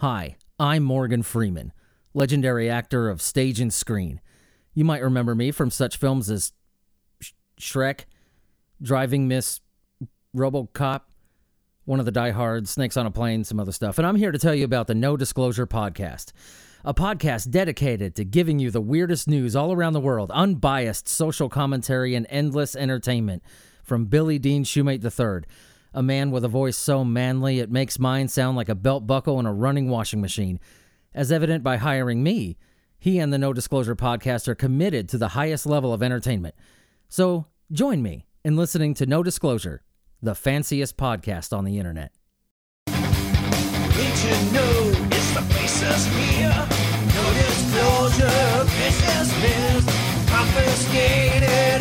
Hi, I'm Morgan Freeman, legendary actor of stage and screen. You might remember me from such films as Sh- Shrek, Driving Miss Robocop, one of the Die Hard, Snakes on a Plane, some other stuff. And I'm here to tell you about the No Disclosure Podcast, a podcast dedicated to giving you the weirdest news all around the world, unbiased social commentary, and endless entertainment from Billy Dean Shoemate III, a man with a voice so manly it makes mine sound like a belt buckle in a running washing machine. As evident by hiring me, he and the No Disclosure Podcast are committed to the highest level of entertainment. So join me in listening to No Disclosure, the fanciest podcast on the internet. Did you know it's the? No disclosure, business confiscated